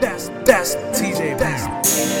That's that's TJ Bass.